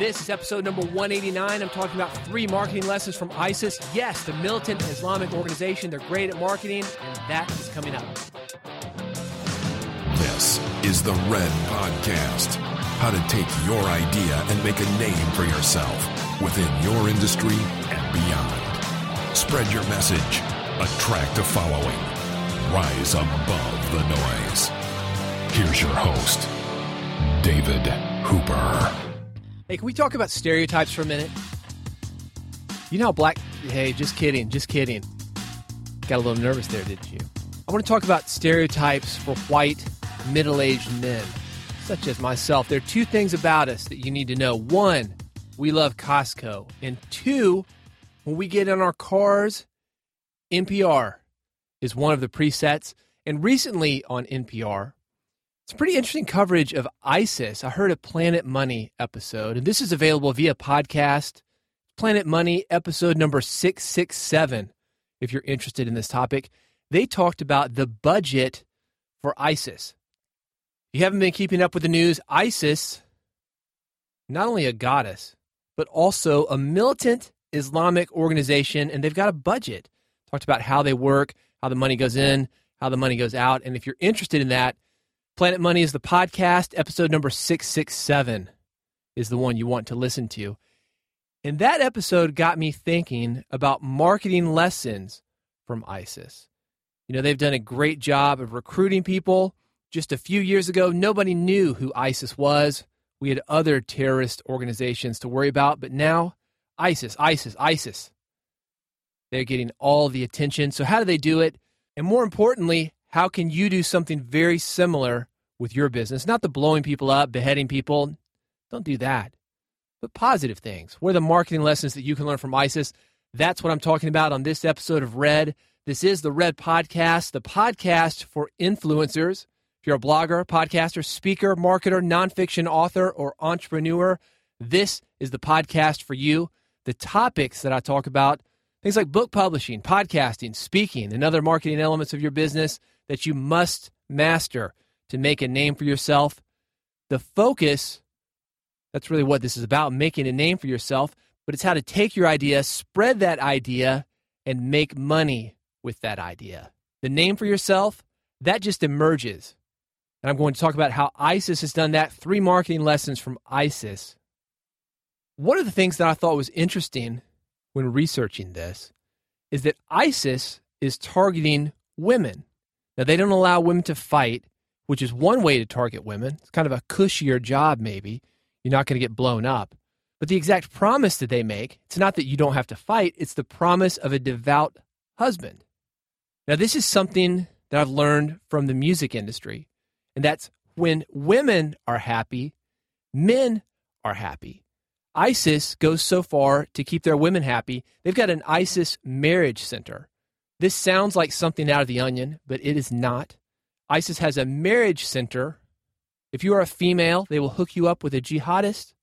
This is episode number 189. I'm talking about three marketing lessons from ISIS. Yes, the militant Islamic organization. They're great at marketing, and that is coming up. This is the Red Podcast. How to take your idea and make a name for yourself within your industry and beyond. Spread your message, attract a following, rise above the noise. Here's your host, David Hooper. Hey, can we talk about stereotypes for a minute? You know black. Hey, just kidding, just kidding. Got a little nervous there, didn't you? I want to talk about stereotypes for white, middle aged men, such as myself. There are two things about us that you need to know. One, we love Costco. And two, when we get in our cars, NPR is one of the presets. And recently on NPR, it's pretty interesting coverage of ISIS. I heard a Planet Money episode, and this is available via podcast. Planet Money episode number 667, if you're interested in this topic. They talked about the budget for ISIS. If you haven't been keeping up with the news, ISIS, not only a goddess, but also a militant Islamic organization, and they've got a budget. Talked about how they work, how the money goes in, how the money goes out. And if you're interested in that, Planet Money is the podcast. Episode number 667 is the one you want to listen to. And that episode got me thinking about marketing lessons from ISIS. You know, they've done a great job of recruiting people. Just a few years ago, nobody knew who ISIS was. We had other terrorist organizations to worry about, but now ISIS, ISIS, ISIS. They're getting all the attention. So, how do they do it? And more importantly, how can you do something very similar with your business? Not the blowing people up, beheading people. Don't do that. But positive things. What are the marketing lessons that you can learn from ISIS? That's what I'm talking about on this episode of Red. This is the Red Podcast, the podcast for influencers. If you're a blogger, podcaster, speaker, marketer, nonfiction author, or entrepreneur, this is the podcast for you. The topics that I talk about, things like book publishing, podcasting, speaking, and other marketing elements of your business that you must master to make a name for yourself. The focus, that's really what this is about making a name for yourself, but it's how to take your idea, spread that idea, and make money with that idea. The name for yourself, that just emerges. And I'm going to talk about how ISIS has done that. Three marketing lessons from ISIS. One of the things that I thought was interesting when researching this is that ISIS is targeting women. Now, they don't allow women to fight, which is one way to target women. It's kind of a cushier job, maybe. You're not going to get blown up. But the exact promise that they make, it's not that you don't have to fight, it's the promise of a devout husband. Now, this is something that I've learned from the music industry, and that's when women are happy, men are happy. ISIS goes so far to keep their women happy, they've got an ISIS marriage center. This sounds like something out of The Onion, but it is not. ISIS has a marriage center. If you are a female, they will hook you up with a jihadist.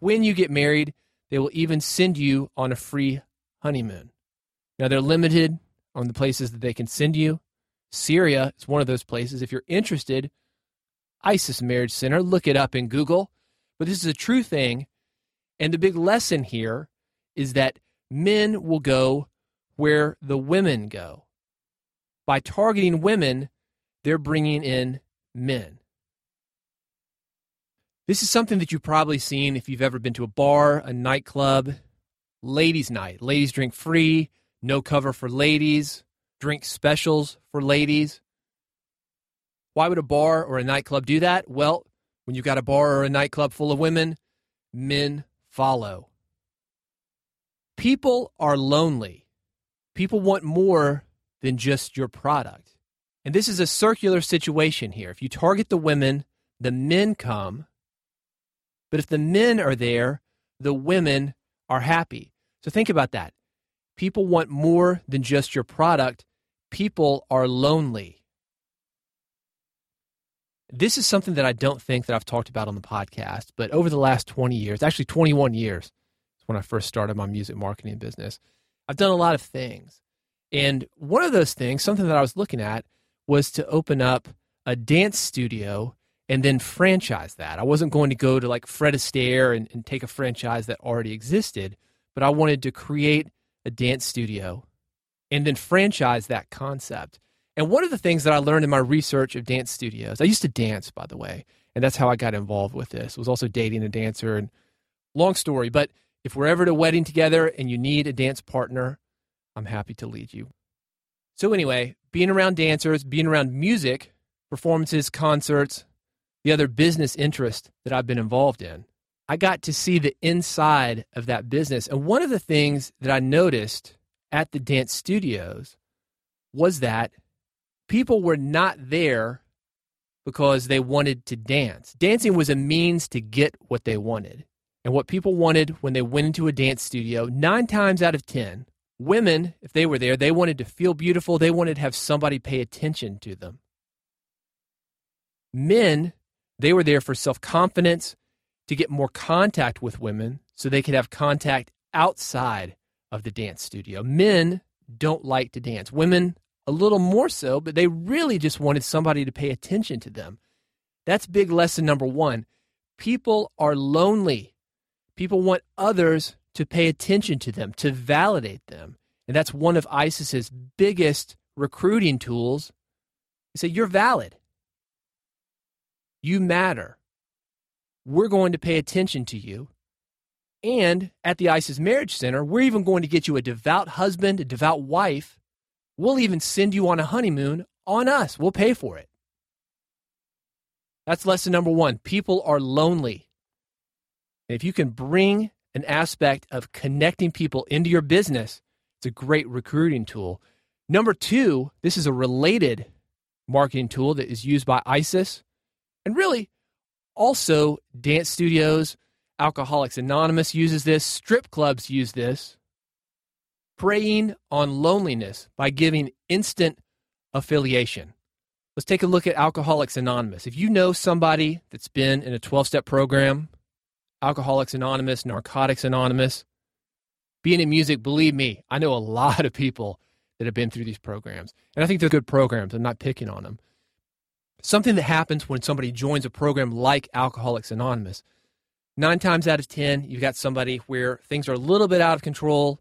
When you get married, they will even send you on a free honeymoon. Now, they're limited on the places that they can send you. Syria is one of those places. If you're interested, ISIS Marriage Center, look it up in Google. But this is a true thing. And the big lesson here is that men will go where the women go. By targeting women, they're bringing in men. This is something that you've probably seen if you've ever been to a bar, a nightclub, ladies' night. Ladies drink free, no cover for ladies, drink specials for ladies. Why would a bar or a nightclub do that? Well, when you've got a bar or a nightclub full of women, men follow. People are lonely people want more than just your product. And this is a circular situation here. If you target the women, the men come. But if the men are there, the women are happy. So think about that. People want more than just your product. People are lonely. This is something that I don't think that I've talked about on the podcast, but over the last 20 years, actually 21 years, when I first started my music marketing business, I've done a lot of things. And one of those things, something that I was looking at, was to open up a dance studio and then franchise that. I wasn't going to go to like Fred Astaire and, and take a franchise that already existed, but I wanted to create a dance studio and then franchise that concept. And one of the things that I learned in my research of dance studios, I used to dance, by the way, and that's how I got involved with this. was also dating a dancer and long story, but if we're ever at a wedding together and you need a dance partner, I'm happy to lead you. So anyway, being around dancers, being around music, performances, concerts, the other business interest that I've been involved in, I got to see the inside of that business. And one of the things that I noticed at the dance studios was that people were not there because they wanted to dance. Dancing was a means to get what they wanted. And what people wanted when they went into a dance studio, nine times out of 10, women, if they were there, they wanted to feel beautiful. They wanted to have somebody pay attention to them. Men, they were there for self confidence, to get more contact with women so they could have contact outside of the dance studio. Men don't like to dance. Women, a little more so, but they really just wanted somebody to pay attention to them. That's big lesson number one. People are lonely. People want others to pay attention to them, to validate them. And that's one of ISIS's biggest recruiting tools. They say, You're valid. You matter. We're going to pay attention to you. And at the ISIS Marriage Center, we're even going to get you a devout husband, a devout wife. We'll even send you on a honeymoon on us. We'll pay for it. That's lesson number one. People are lonely. If you can bring an aspect of connecting people into your business, it's a great recruiting tool. Number two, this is a related marketing tool that is used by ISIS. And really, also dance studios, Alcoholics Anonymous uses this, strip clubs use this. Preying on loneliness by giving instant affiliation. Let's take a look at Alcoholics Anonymous. If you know somebody that's been in a 12 step program, Alcoholics Anonymous, Narcotics Anonymous, being in music, believe me, I know a lot of people that have been through these programs. And I think they're good programs. I'm not picking on them. Something that happens when somebody joins a program like Alcoholics Anonymous nine times out of 10, you've got somebody where things are a little bit out of control.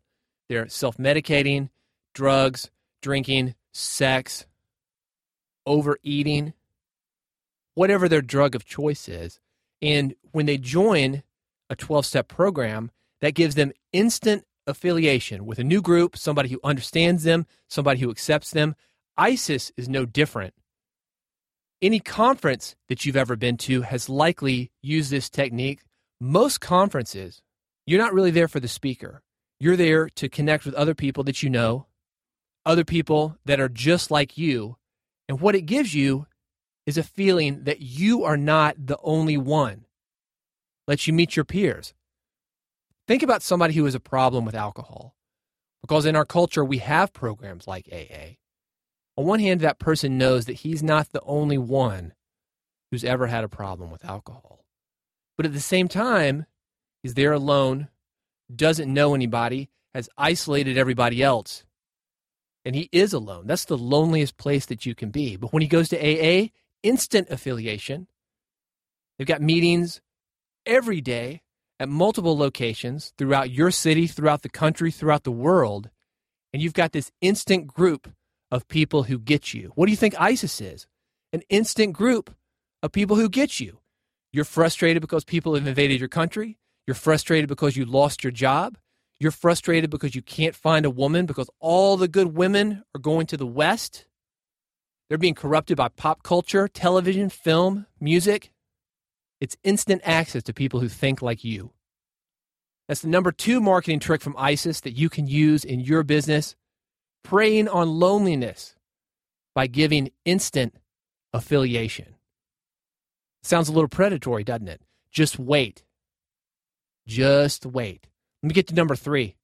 They're self medicating, drugs, drinking, sex, overeating, whatever their drug of choice is. And when they join a 12 step program, that gives them instant affiliation with a new group, somebody who understands them, somebody who accepts them. ISIS is no different. Any conference that you've ever been to has likely used this technique most conferences, you're not really there for the speaker. You're there to connect with other people that you know, other people that are just like you. And what it gives you is a feeling that you are not the only one. Lets you meet your peers. Think about somebody who has a problem with alcohol. Because in our culture, we have programs like AA. On one hand, that person knows that he's not the only one who's ever had a problem with alcohol. But at the same time, he's there alone, doesn't know anybody, has isolated everybody else. And he is alone. That's the loneliest place that you can be. But when he goes to AA, instant affiliation. They've got meetings every day at multiple locations throughout your city, throughout the country, throughout the world. And you've got this instant group of people who get you. What do you think ISIS is? An instant group of people who get you. You're frustrated because people have invaded your country. You're frustrated because you lost your job. You're frustrated because you can't find a woman because all the good women are going to the West. They're being corrupted by pop culture, television, film, music. It's instant access to people who think like you. That's the number two marketing trick from ISIS that you can use in your business preying on loneliness by giving instant affiliation. Sounds a little predatory, doesn't it? Just wait. Just wait. Let me get to number three.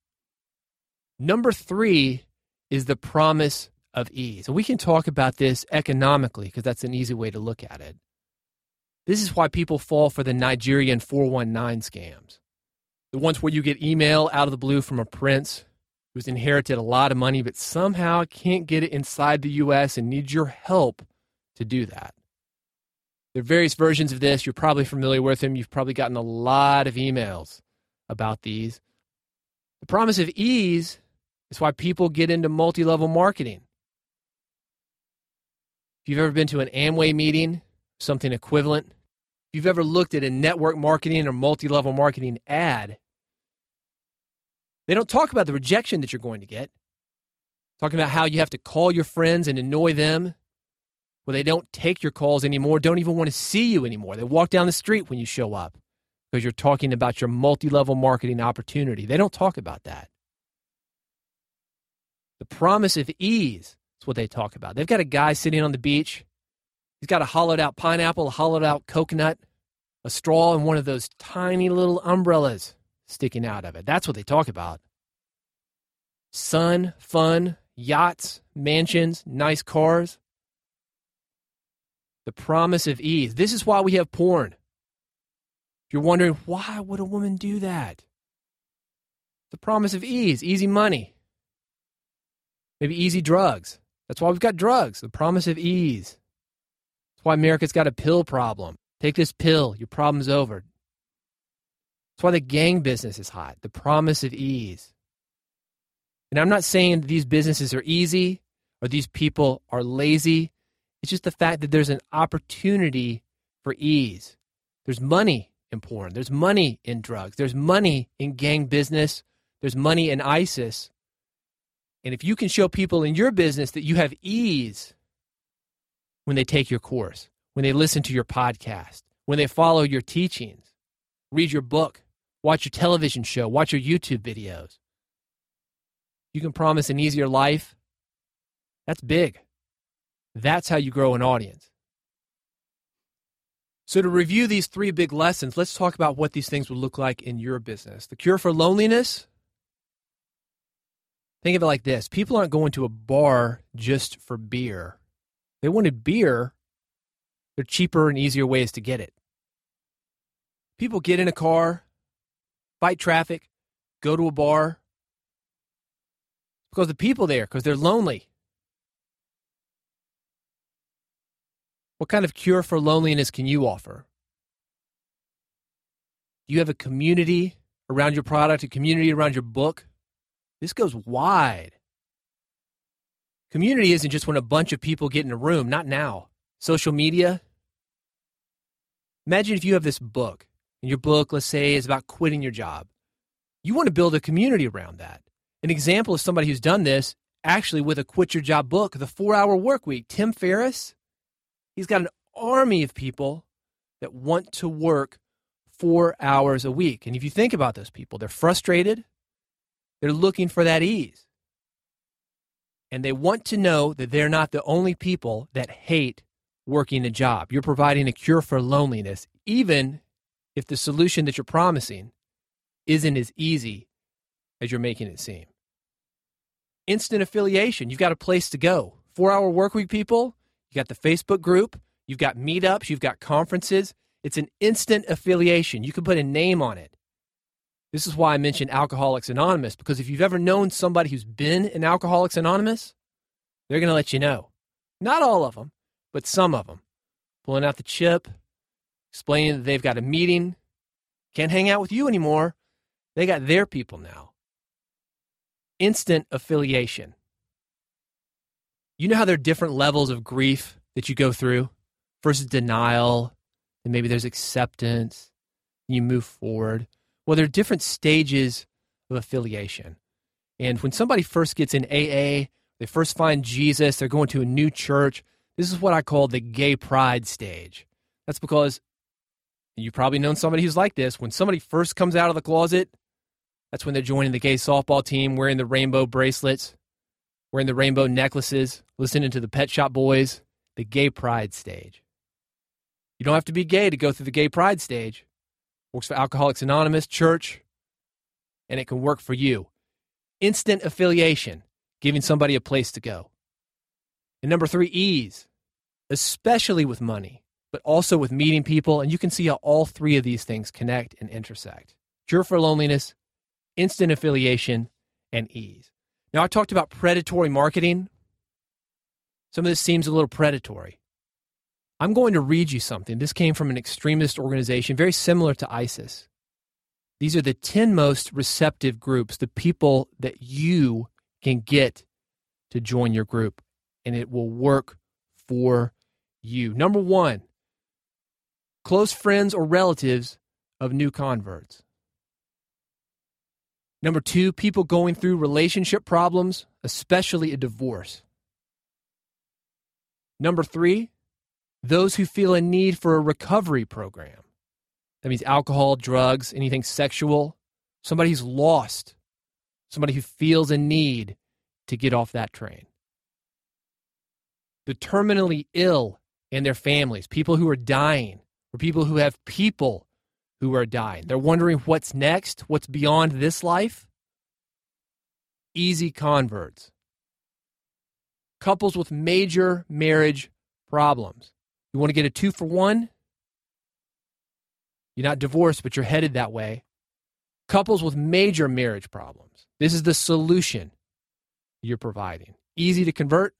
Number three is the promise of ease. And we can talk about this economically because that's an easy way to look at it. This is why people fall for the Nigerian 419 scams. The ones where you get email out of the blue from a prince who's inherited a lot of money but somehow can't get it inside the US and needs your help to do that. There are various versions of this. You're probably familiar with them. You've probably gotten a lot of emails about these. The promise of ease is why people get into multi level marketing. If you've ever been to an Amway meeting, something equivalent, if you've ever looked at a network marketing or multi level marketing ad, they don't talk about the rejection that you're going to get. Talking about how you have to call your friends and annoy them. Well, they don't take your calls anymore, don't even want to see you anymore. They walk down the street when you show up because you're talking about your multi level marketing opportunity. They don't talk about that. The promise of ease is what they talk about. They've got a guy sitting on the beach. He's got a hollowed out pineapple, a hollowed out coconut, a straw, and one of those tiny little umbrellas sticking out of it. That's what they talk about. Sun, fun, yachts, mansions, nice cars. The promise of ease. This is why we have porn. If you're wondering, why would a woman do that? The promise of ease, easy money, maybe easy drugs. That's why we've got drugs, the promise of ease. That's why America's got a pill problem. Take this pill, your problem's over. That's why the gang business is hot, the promise of ease. And I'm not saying these businesses are easy or these people are lazy. It's just the fact that there's an opportunity for ease. There's money in porn, there's money in drugs, there's money in gang business, there's money in ISIS. And if you can show people in your business that you have ease when they take your course, when they listen to your podcast, when they follow your teachings, read your book, watch your television show, watch your YouTube videos, you can promise an easier life. That's big. That's how you grow an audience. So, to review these three big lessons, let's talk about what these things would look like in your business. The cure for loneliness think of it like this people aren't going to a bar just for beer. They wanted beer, there are cheaper and easier ways to get it. People get in a car, fight traffic, go to a bar, because the people there, because they're lonely. What kind of cure for loneliness can you offer? Do you have a community around your product, a community around your book? This goes wide. Community isn't just when a bunch of people get in a room, not now. Social media. Imagine if you have this book, and your book, let's say, is about quitting your job. You want to build a community around that. An example of somebody who's done this actually with a quit your job book, The Four Hour Work Week. Tim Ferriss, he's got an army of people that want to work four hours a week. And if you think about those people, they're frustrated, they're looking for that ease. And they want to know that they're not the only people that hate working a job. You're providing a cure for loneliness, even if the solution that you're promising isn't as easy as you're making it seem. Instant affiliation. You've got a place to go. Four hour workweek people, you got the Facebook group, you've got meetups, you've got conferences. It's an instant affiliation. You can put a name on it. This is why I mentioned Alcoholics Anonymous, because if you've ever known somebody who's been in Alcoholics Anonymous, they're going to let you know. Not all of them, but some of them. Pulling out the chip, explaining that they've got a meeting, can't hang out with you anymore. They got their people now instant affiliation. You know how there are different levels of grief that you go through? First is denial, and maybe there's acceptance, you move forward. Well, there are different stages of affiliation. And when somebody first gets in AA, they first find Jesus, they're going to a new church. This is what I call the gay pride stage. That's because you've probably known somebody who's like this. When somebody first comes out of the closet, that's when they're joining the gay softball team, wearing the rainbow bracelets, wearing the rainbow necklaces, listening to the Pet Shop Boys, the gay pride stage. You don't have to be gay to go through the gay pride stage. Works for Alcoholics Anonymous, church, and it can work for you. Instant affiliation, giving somebody a place to go. And number three, ease, especially with money, but also with meeting people. And you can see how all three of these things connect and intersect. Cure for loneliness, instant affiliation, and ease. Now, I talked about predatory marketing. Some of this seems a little predatory. I'm going to read you something. This came from an extremist organization very similar to ISIS. These are the 10 most receptive groups, the people that you can get to join your group, and it will work for you. Number one, close friends or relatives of new converts. Number two, people going through relationship problems, especially a divorce. Number three, those who feel a need for a recovery program. That means alcohol, drugs, anything sexual. Somebody who's lost, somebody who feels a need to get off that train. The terminally ill and their families, people who are dying, or people who have people who are dying. They're wondering what's next, what's beyond this life. Easy converts. Couples with major marriage problems. You want to get a two for one? You're not divorced, but you're headed that way. Couples with major marriage problems. This is the solution you're providing. Easy to convert.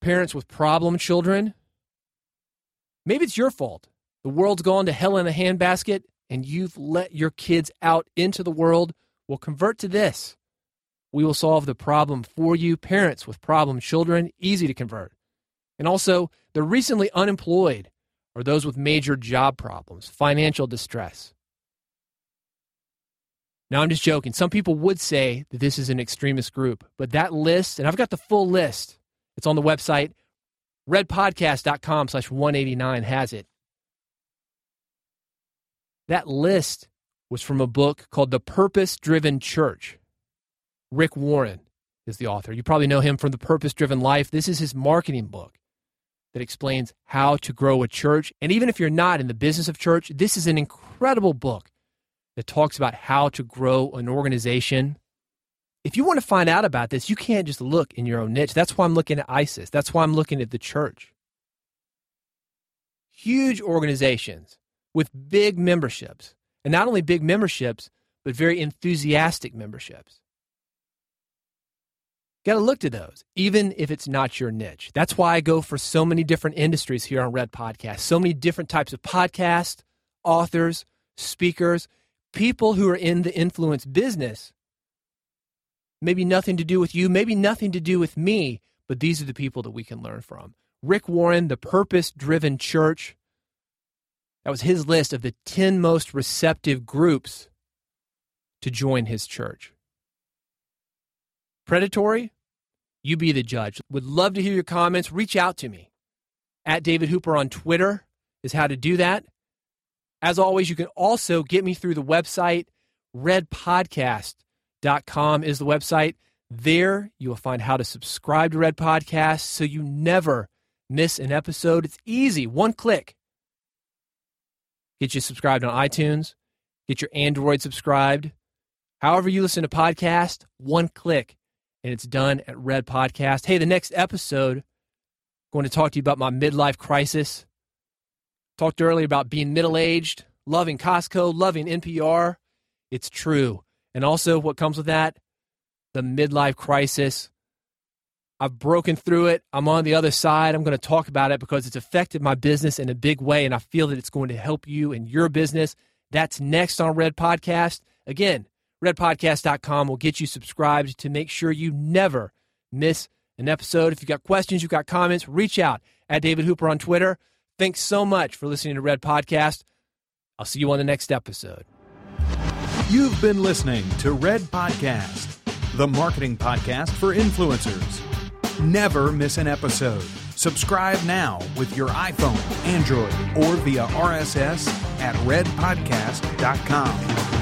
Parents with problem children. Maybe it's your fault. The world's gone to hell in a handbasket and you've let your kids out into the world. Well, convert to this. We will solve the problem for you. Parents with problem children, easy to convert. And also, the recently unemployed or those with major job problems, financial distress. Now, I'm just joking. Some people would say that this is an extremist group, but that list, and I've got the full list, it's on the website, redpodcast.com slash 189 has it. That list was from a book called The Purpose Driven Church. Rick Warren is the author. You probably know him from The Purpose Driven Life. This is his marketing book that explains how to grow a church. And even if you're not in the business of church, this is an incredible book that talks about how to grow an organization. If you want to find out about this, you can't just look in your own niche. That's why I'm looking at ISIS. That's why I'm looking at the church. Huge organizations with big memberships, and not only big memberships, but very enthusiastic memberships. Got to look to those, even if it's not your niche. That's why I go for so many different industries here on Red Podcast. So many different types of podcasts, authors, speakers, people who are in the influence business. Maybe nothing to do with you, maybe nothing to do with me, but these are the people that we can learn from. Rick Warren, the purpose driven church. That was his list of the 10 most receptive groups to join his church. Predatory? You be the judge. Would love to hear your comments. Reach out to me. At David Hooper on Twitter is how to do that. As always, you can also get me through the website. Redpodcast.com is the website. There you will find how to subscribe to Red Podcast so you never miss an episode. It's easy, one click. Get you subscribed on iTunes, get your Android subscribed. However, you listen to podcast, one click and it's done at Red Podcast. Hey, the next episode, I'm going to talk to you about my midlife crisis. Talked earlier about being middle aged, loving Costco, loving NPR. It's true. And also, what comes with that? The midlife crisis. I've broken through it. I'm on the other side. I'm going to talk about it because it's affected my business in a big way, and I feel that it's going to help you in your business. That's next on Red Podcast. Again, redpodcast.com will get you subscribed to make sure you never miss an episode. If you've got questions, you've got comments, reach out at David Hooper on Twitter. Thanks so much for listening to Red Podcast. I'll see you on the next episode. You've been listening to Red Podcast, the marketing podcast for influencers. Never miss an episode. Subscribe now with your iPhone, Android, or via RSS at redpodcast.com.